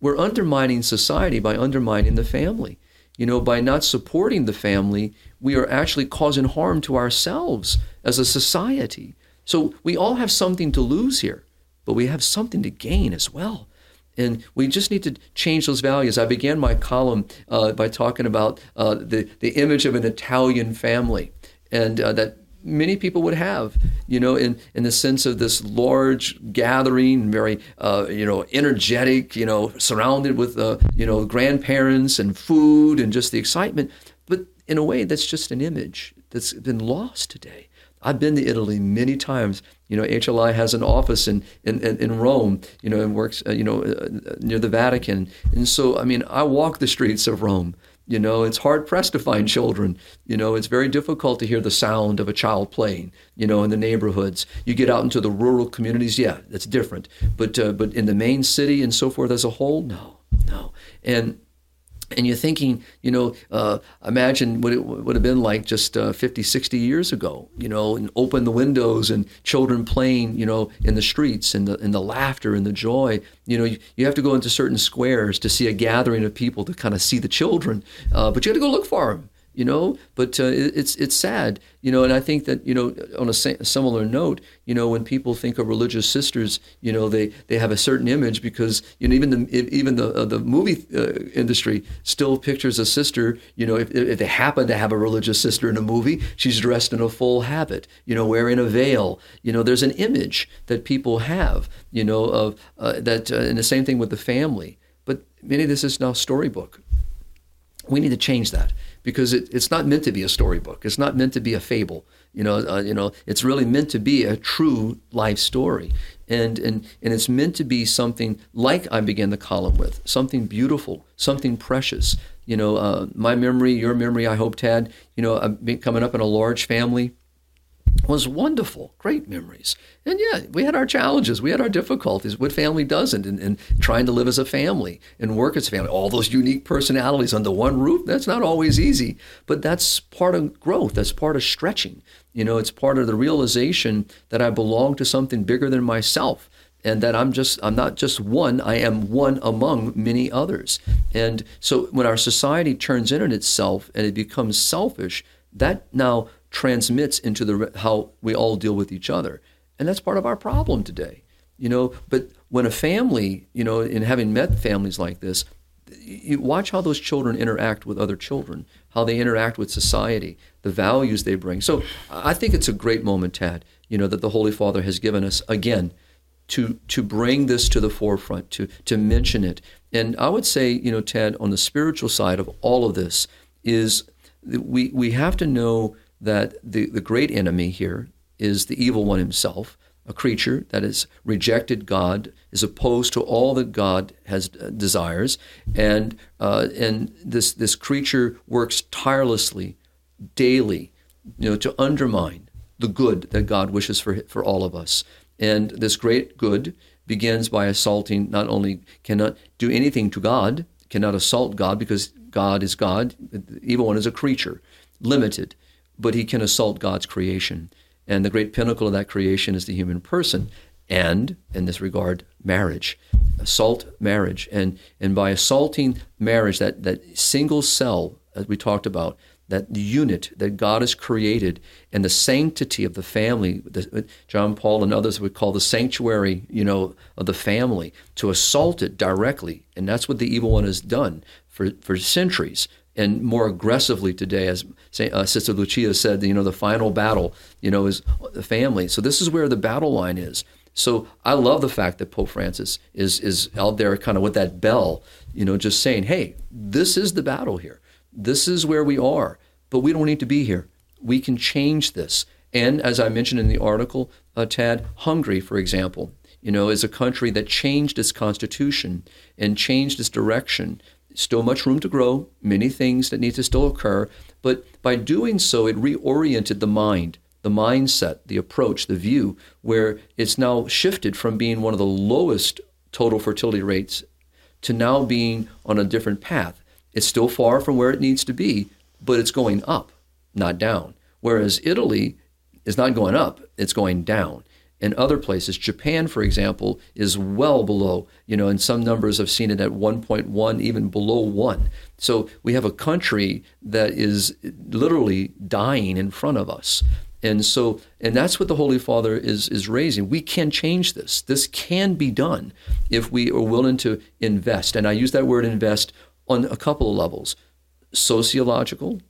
We're undermining society by undermining the family. You know, by not supporting the family, we are actually causing harm to ourselves as a society. So we all have something to lose here, but we have something to gain as well. And we just need to change those values. I began my column uh, by talking about uh, the, the image of an Italian family and uh, that many people would have, you know, in, in the sense of this large gathering, very, uh, you know, energetic, you know, surrounded with, uh, you know, grandparents and food and just the excitement. But in a way, that's just an image that's been lost today. I've been to Italy many times. You know, HLI has an office in, in, in Rome, you know, and works, uh, you know, uh, near the Vatican. And so, I mean, I walk the streets of Rome. You know, it's hard pressed to find children. You know, it's very difficult to hear the sound of a child playing. You know, in the neighborhoods, you get out into the rural communities. Yeah, that's different. But uh, but in the main city and so forth as a whole, no, no. And and you're thinking, you know, uh, imagine what it would have been like just uh, 50, 60 years ago, you know, and open the windows and children playing, you know, in the streets and the, and the laughter and the joy. You know, you, you have to go into certain squares to see a gathering of people to kind of see the children, uh, but you got to go look for them you know. But uh, it's it's sad, you know. And I think that you know, on a similar note, you know, when people think of religious sisters, you know, they, they have a certain image because you know even the even the uh, the movie uh, industry still pictures a sister. You know, if, if they happen to have a religious sister in a movie, she's dressed in a full habit, you know, wearing a veil. You know, there's an image that people have, you know, of uh, that, uh, and the same thing with the family. But many of this is now storybook. We need to change that because it, it's not meant to be a storybook. It's not meant to be a fable. You know, uh, you know, it's really meant to be a true life story, and and and it's meant to be something like I began the column with, something beautiful, something precious. You know, uh, my memory, your memory, I hope, Tad. You know, I've been coming up in a large family was wonderful, great memories. And yeah, we had our challenges, we had our difficulties. What family doesn't? And, and, trying to live as a family and work as a family, all those unique personalities under one roof, that's not always easy. But that's part of growth, that's part of stretching. You know, it's part of the realization that I belong to something bigger than myself and that I'm just I'm not just one, I am one among many others. And so when our society turns in on itself and it becomes selfish, that now transmits into the how we all deal with each other, and that's part of our problem today. You know, but when a family, you know, in having met families like this, you watch how those children interact with other children, how they interact with society, the values they bring. So I think it's a great moment, Tad, you know, that the Holy Father has given us again to to bring this to the forefront, to to mention it. And I would say, you know, Tad, on the spiritual side of all of this is we we have to know that the, the great enemy here is the evil one himself, a creature that has rejected God, is opposed to all that God has uh, desires, and uh, and this this creature works tirelessly, daily, you know, to undermine the good that God wishes for for all of us. And this great good begins by assaulting. Not only cannot do anything to God, cannot assault God because God is God. The evil one is a creature, limited but he can assault God's creation. And the great pinnacle of that creation is the human person. And in this regard, marriage. Assault marriage. And, and by assaulting marriage, that, that single cell, as we talked about, that unit that God has created and the sanctity of the family, the, John Paul and others would call the sanctuary, you know, of the family, to assault it directly. And that's what the evil one has done for, for centuries and more aggressively today, as uh, Sister Lucia said, you know, the final battle, you know, is the family. So this is where the battle line is. So I love the fact that Pope Francis is is out there, kind of with that bell, you know, just saying, "Hey, this is the battle here. This is where we are, but we don't need to be here. We can change this." And as I mentioned in the article, uh, Tad, Hungary, for example, you know, is a country that changed its constitution and changed its direction still much room to grow, many things that need to still occur, but by doing so, it reoriented the mind, the mindset, the approach, the view, where it's now shifted from being one of the lowest total fertility rates to now being on a different path. It's still far from where it needs to be, but it's going up, not down. Whereas Italy is not going up, it's going down in other places. Japan, for example, is well below, you know, and some numbers I've seen it at 1.1, even below 1. So we have a country that is literally dying in front of us. And so, and that's what the Holy Father is, is raising. We can change this. This can be done if we are willing to invest. And I use that word invest on a couple of levels sociological,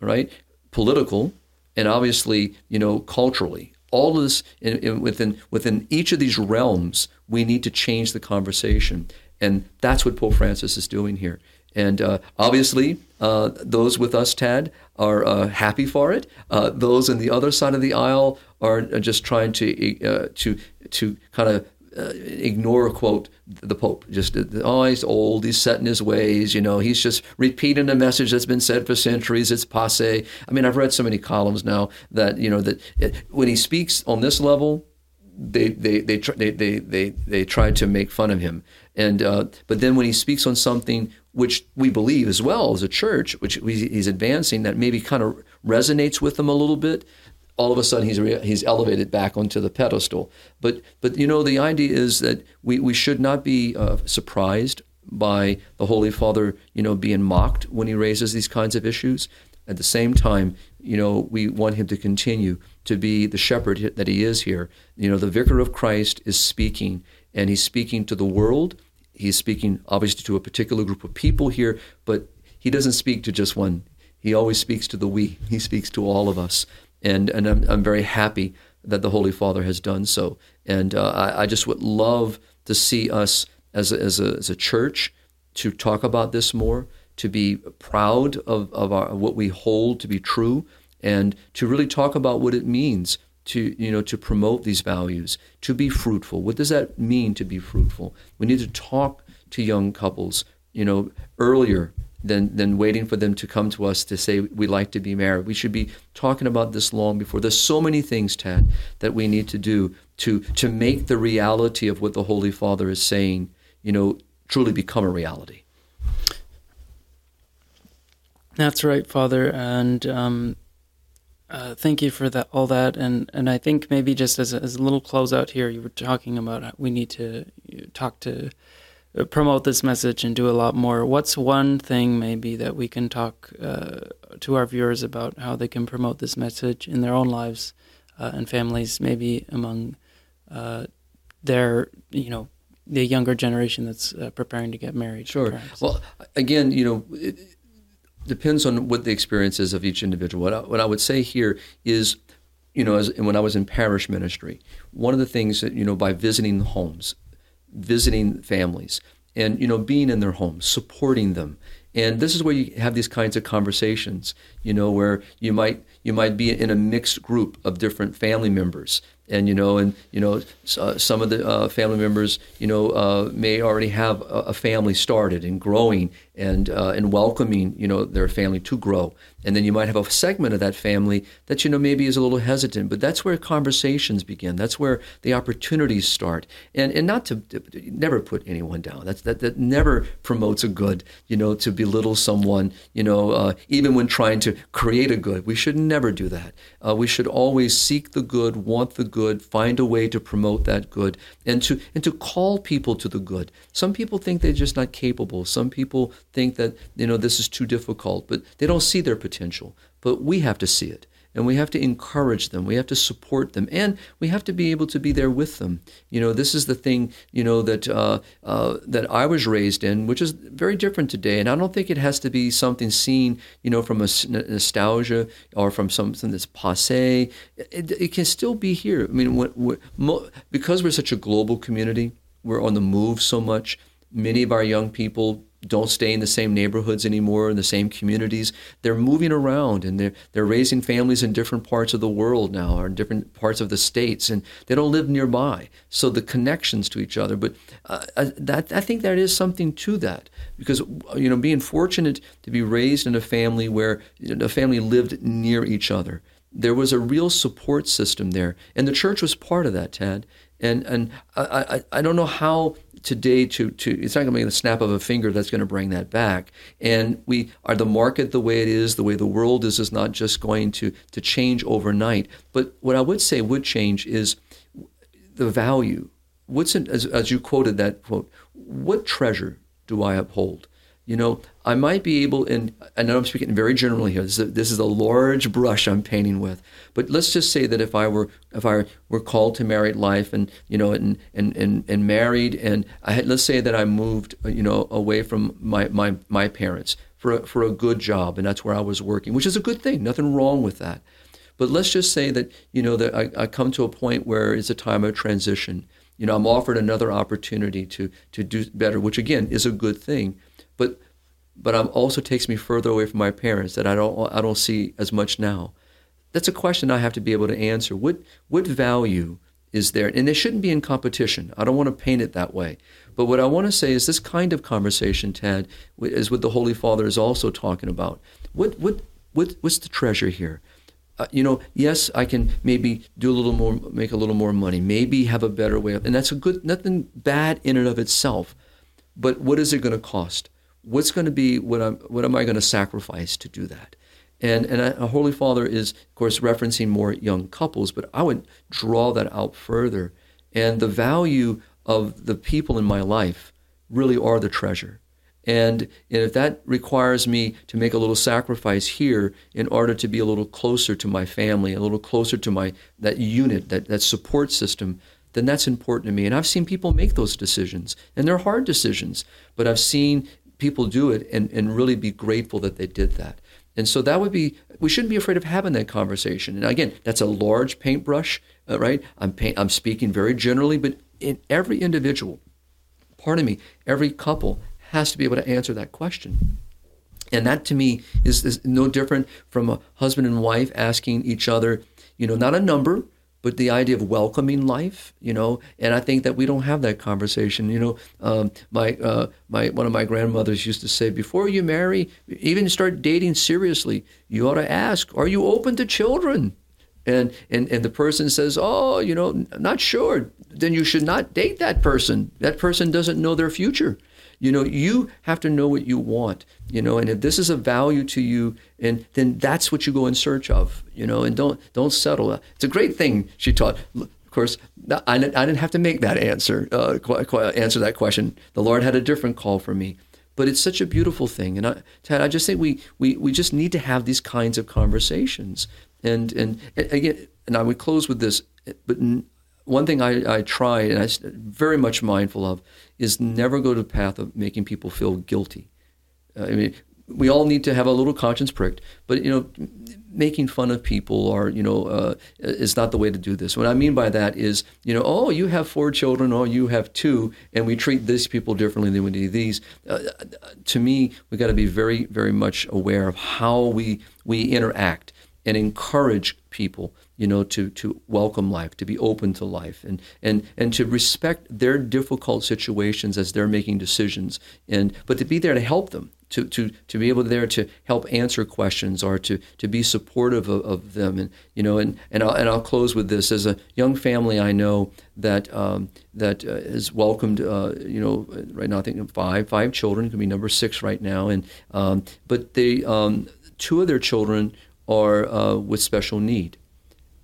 right? Political, and obviously, you know, culturally all of this in, in, within within each of these realms, we need to change the conversation, and that's what Pope Francis is doing here. And uh, obviously, uh, those with us, Tad, are uh, happy for it. Uh, those on the other side of the aisle are just trying to uh, to to kind of uh, ignore quote the Pope. Just oh, he's old. He's set in his ways. You know, he's just repeating a message that's been said for centuries. It's passe. I mean, I've read so many columns now that you know that it, when he speaks on this level, they they they they they they, they try to make fun of him. And uh, but then when he speaks on something which we believe as well as a church, which he's advancing, that maybe kind of resonates with them a little bit, all of a sudden he's he's elevated back onto the pedestal. But but you know the idea is that we, we should not be uh, surprised by the Holy Father you know being mocked when he raises these kinds of issues. At the same time, you know we want him to continue to be the shepherd that he is here. You know the Vicar of Christ is speaking, and he's speaking to the world. He's speaking obviously to a particular group of people here, but he doesn't speak to just one. He always speaks to the we. He speaks to all of us and and I'm, I'm very happy that the Holy Father has done so. And uh, I, I, just would love to see us as a, as a, as a church to talk about this more, to be proud of, of, our, what we hold to be true, and to really talk about what it means to you know to promote these values, to be fruitful. What does that mean to be fruitful? We need to talk to young couples, you know, earlier than than waiting for them to come to us to say we like to be married. We should be talking about this long before. There's so many things, Tad, that we need to do to to make the reality of what the Holy Father is saying, you know, truly become a reality. That's right, Father, and um, uh, thank you for that, all that, and and I think maybe just as a, as a little closeout here, you were talking about we need to talk to promote this message and do a lot more. What's one thing maybe that we can talk uh, to our viewers about how they can promote this message in their own lives uh, and families, maybe among uh, their, you know, the younger generation that's uh, preparing to get married? Sure. Perhaps. Well, again, you know, it depends on what the experience is of each individual. What I, what I would say here is, you know, as, when I was in parish ministry, one of the things that, you know, by visiting homes, visiting families and you know being in their homes supporting them. And this is where you have these kinds of conversations you know where you might you might be in a mixed group of different family members and you know, and you know, uh, some of the uh, family members, you know, uh, may already have a, a, family started and growing and uh, and welcoming, you know, their family to grow. And then you might have a segment of that family that you know maybe is a little hesitant, but that's where conversations begin. That's where the opportunities start. And and not to, to never put anyone down. That's that that never promotes a good. You know, to belittle someone. You know, uh, even when trying to create a good, we should never do that. Uh, we should always seek the good, want the good find a way to promote that good, and to and to call people to the good. Some people think they're just not capable. Some people think that you know this is too difficult, but they don't see their potential. But we have to see it and we have to encourage them. We have to support them. And we have to be able to be there with them. You know this is the thing you know that uh, uh, that I was raised in which is very different today. And I don't think it has to be something seen you know from a nostalgia or from something that's passe it, it can still be here. I mean what, because we're such a global community we're on the move so much many of our young people don't stay in the same neighborhoods anymore in the same communities. They're moving around and they're they're raising families in different parts of the world now or in different parts of the states and they don't live nearby. So the connections to each other but uh, uh that I think there is something to that because you know being fortunate to be raised in a family where you know, a family lived near each other. There was a real support system there and the church was part of that Tad and and I, I, I don't know how today to, to it's not going to be the snap of a finger that's going to bring that back. And we are the market the way it is, the way the world is, is not just going to to change overnight. But what I would say would change is the value. What's in, as, as you quoted that quote? What treasure do I uphold? You know, I might be able, and I know I'm speaking very generally here. This is, a, this is a large brush I'm painting with, but let's just say that if I were if I were called to married life, and you know, and and and, and married, and I had, let's say that I moved, uh, you know, away from my my my parents for a, for a good job, and that's where I was working, which is a good thing. Nothing wrong with that. But let's just say that you know that I, I come to a point where it's a time of transition. You know, I'm offered another opportunity to to do better, which again is a good thing but but it also takes me further away from my parents that I don't I don't see as much now. That's a question I have to be able to answer. What what value is there, and they shouldn't be in competition. I don't want to paint it that way. But what I want to say is this kind of conversation, Tad, is what the Holy Father is also talking about. What what what what's the treasure here? Uh, you know, yes, I can maybe do a little more, make a little more money, maybe have a better way of, and that's a good, nothing bad in and of itself. But what is it going to cost? What's going to be what I'm, what am I going to sacrifice to do that? And and a Holy Father is, of course, referencing more young couples, but I would draw that out further. And the value of the people in my life really are the treasure. And, and if that requires me to make a little sacrifice here in order to be a little closer to my family, a little closer to my that unit, that, that support system, then that's important to me. And I've seen people make those decisions, and they're hard decisions, but I've seen people do it and, and really be grateful that they did that. And so that would be, we shouldn't be afraid of having that conversation. And again, that's a large paintbrush, uh, right? I'm, paint, I'm speaking very generally, but in every individual, pardon me, every couple has to be able to answer that question. And that to me is, is no different from a husband and wife asking each other, you know, not a number, but the idea of welcoming life, you know, and I think that we don't have that conversation. You know, um, my uh, my one of my grandmothers used to say, before you marry, even start dating seriously, you ought to ask, are you open to children? And and and the person says, oh, you know, not sure. Then you should not date that person. That person doesn't know their future. You know, you have to know what you want, you know, and if this is a value to you, and then that's what you go in search of, you know, and don't don't settle. It's a great thing she taught. Of course, I didn't, have to make that answer, uh, answer that question. The Lord had a different call for me but it's such a beautiful thing. And I, Tad, I just think we, we, we just need to have these kinds of conversations. And, and, and again, and I would close with this, but one thing I, I try and I'm very much mindful of is never go to the path of making people feel guilty. Uh, I mean, we all need to have a little conscience pricked, but you know, making fun of people or you know uh, is not the way to do this. What I mean by that is, you know, oh, you have four children, oh, you have two, and we treat these people differently than we do these. Uh, to me, we got to be very, very much aware of how we we interact and encourage people you know, to, to welcome life, to be open to life, and, and, and to respect their difficult situations as they're making decisions, and but to be there to help them, to, to, to be able to there to help answer questions or to, to be supportive of, of them, and you know, and and I'll, and I'll close with this: as a young family, I know that um, that uh, is welcomed, uh, you know, right now I think five five children, could be number six right now, and um, but they um, two of their children are uh, with special need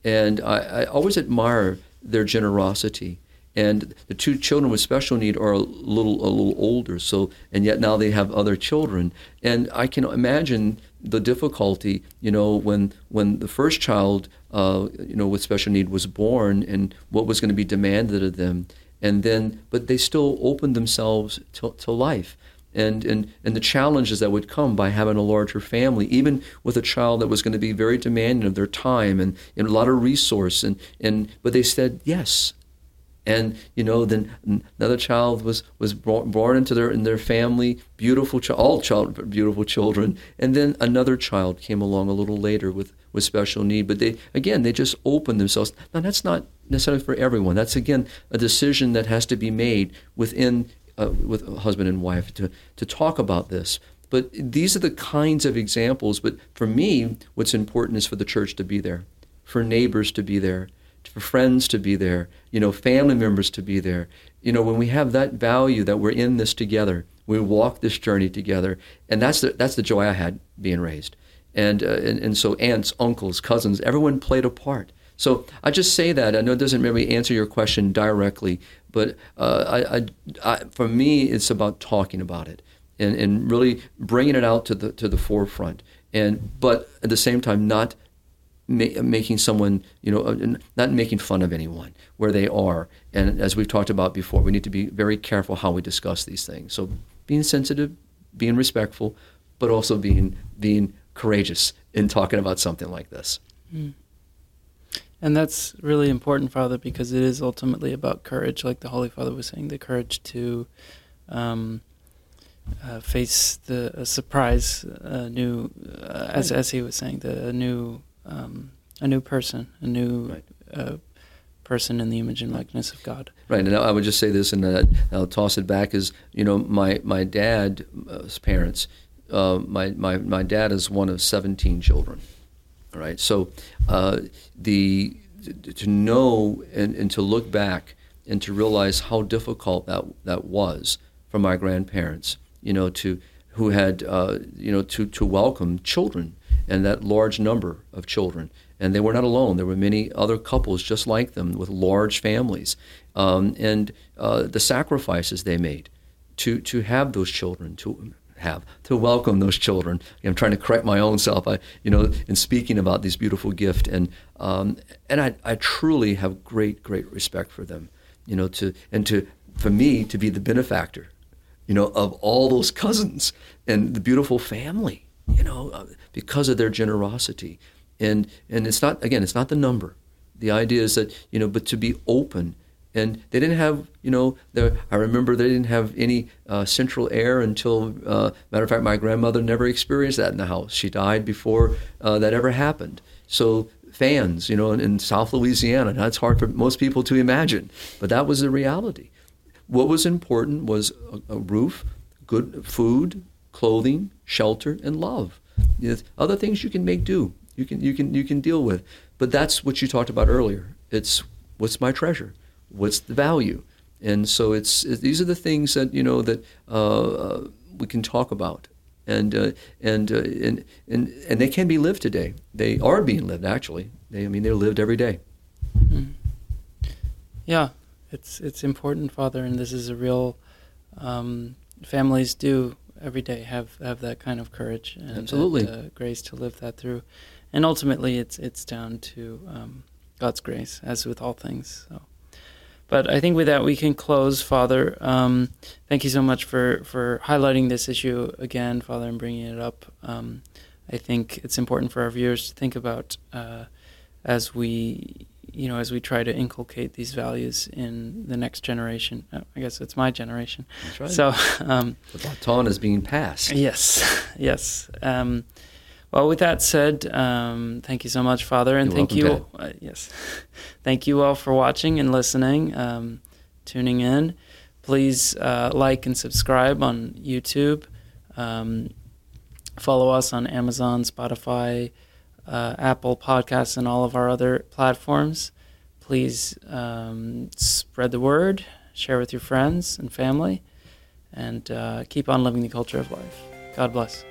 and I, I always admire their generosity. And the two children with special need are a little a little older, so and yet now they have other children. And I can imagine the difficulty, you know, when when the first child, uh, you know, with special need was born, and what was going to be demanded of them, and then but they still opened themselves to, to life and, and, and the challenges that would come by having a larger family, even with a child that was going to be very demanding of their time and, and a lot of resource. And, and, but they said yes. And you know, then another child was was born into their in their family, beautiful child, all child, beautiful children, and then another child came along a little later with with special need. But they again, they just opened themselves. Now that's not necessarily for everyone. That's again a decision that has to be made within uh, with husband and wife to, to talk about this. But these are the kinds of examples. But for me, what's important is for the church to be there, for neighbors to be there, for friends to be there, you know, family members to be there. You know, when we have that value that we're in this together, we walk this journey together, and that's the that's the joy I had being raised. And, uh, and, and so aunts, uncles, cousins, everyone played a part. So I just say that. I know it doesn't really answer your question directly, but uh, I, I, I, for me, it's about talking about it and, and really bringing it out to the to the forefront. And but at the same time, not ma- making someone, you know, uh, not making fun of anyone where they are. And as we've talked about before, we need to be very careful how we discuss these things. So being sensitive, being respectful, but also being being courageous in talking about something like this. Mm. And that's really important, Father, because it is ultimately about courage, like the Holy Father was saying, the courage to um, uh, face the a surprise, a new, uh, as as he was saying, the a new um, a new person, a new right. uh, person in the image and likeness of God. Right, and I would just say this, and uh, I'll toss it back: is you know my my dad's uh, parents. Uh, my my my dad is one of seventeen children. All right, so uh, the to know and, and to look back and to realize how difficult that that was for my grandparents. You know, to who had uh, you know to to welcome children and that large number of children and they were not alone. There were many other couples just like them with large families, um, and uh, the sacrifices they made to to have those children to have to welcome those children. I'm trying to correct my own self. I, you know, in speaking about this beautiful gift, and um, and I, I truly have great great respect for them. You know, to and to for me to be the benefactor, you know, of all those cousins and the beautiful family. You know, uh, because of their generosity and and it's not again it's not the number the idea is that you know but to be open and they didn't have you know i remember they didn't have any uh, central air until uh, matter of fact my grandmother never experienced that in the house. She died before uh, that ever happened. So fans you know in, in south louisiana that's hard for most people to imagine but that was the reality. What was important was a, a roof good food clothing shelter and love. Know, other things you can make do you can you can you can deal with. But that's what you talked about earlier. It's what's my treasure, what's the value, and so it's it, these are the things that you know that uh, we can talk about, and uh, and, uh, and and and they can be lived today. They are being lived actually. They I mean they're lived every day. Mm. Yeah, it's it's important, Father, and this is a real. Um, families do every day have have that kind of courage and Absolutely. That, uh, grace to live that through and ultimately it's it's down to um, God's grace, as with all things. So, but I think with that we can close, Father. Um, thank you so much for for highlighting this issue again, Father, and bringing it up. Um, I think it's important for our viewers to think about uh, as we you know, as we try to inculcate these values in the next generation. Uh, I guess it's my generation. That's right. So um, the baton is being passed. Yes, yes. Um, well, with that said, um, thank you so much, Father, and You're thank welcome, you. Uh, yes, thank you all for watching and listening, um, tuning in. Please uh, like and subscribe on YouTube. Um, follow us on Amazon, Spotify, uh, Apple Podcasts, and all of our other platforms. Please um, spread the word, share with your friends and family, and uh, keep on living the culture of life. God bless.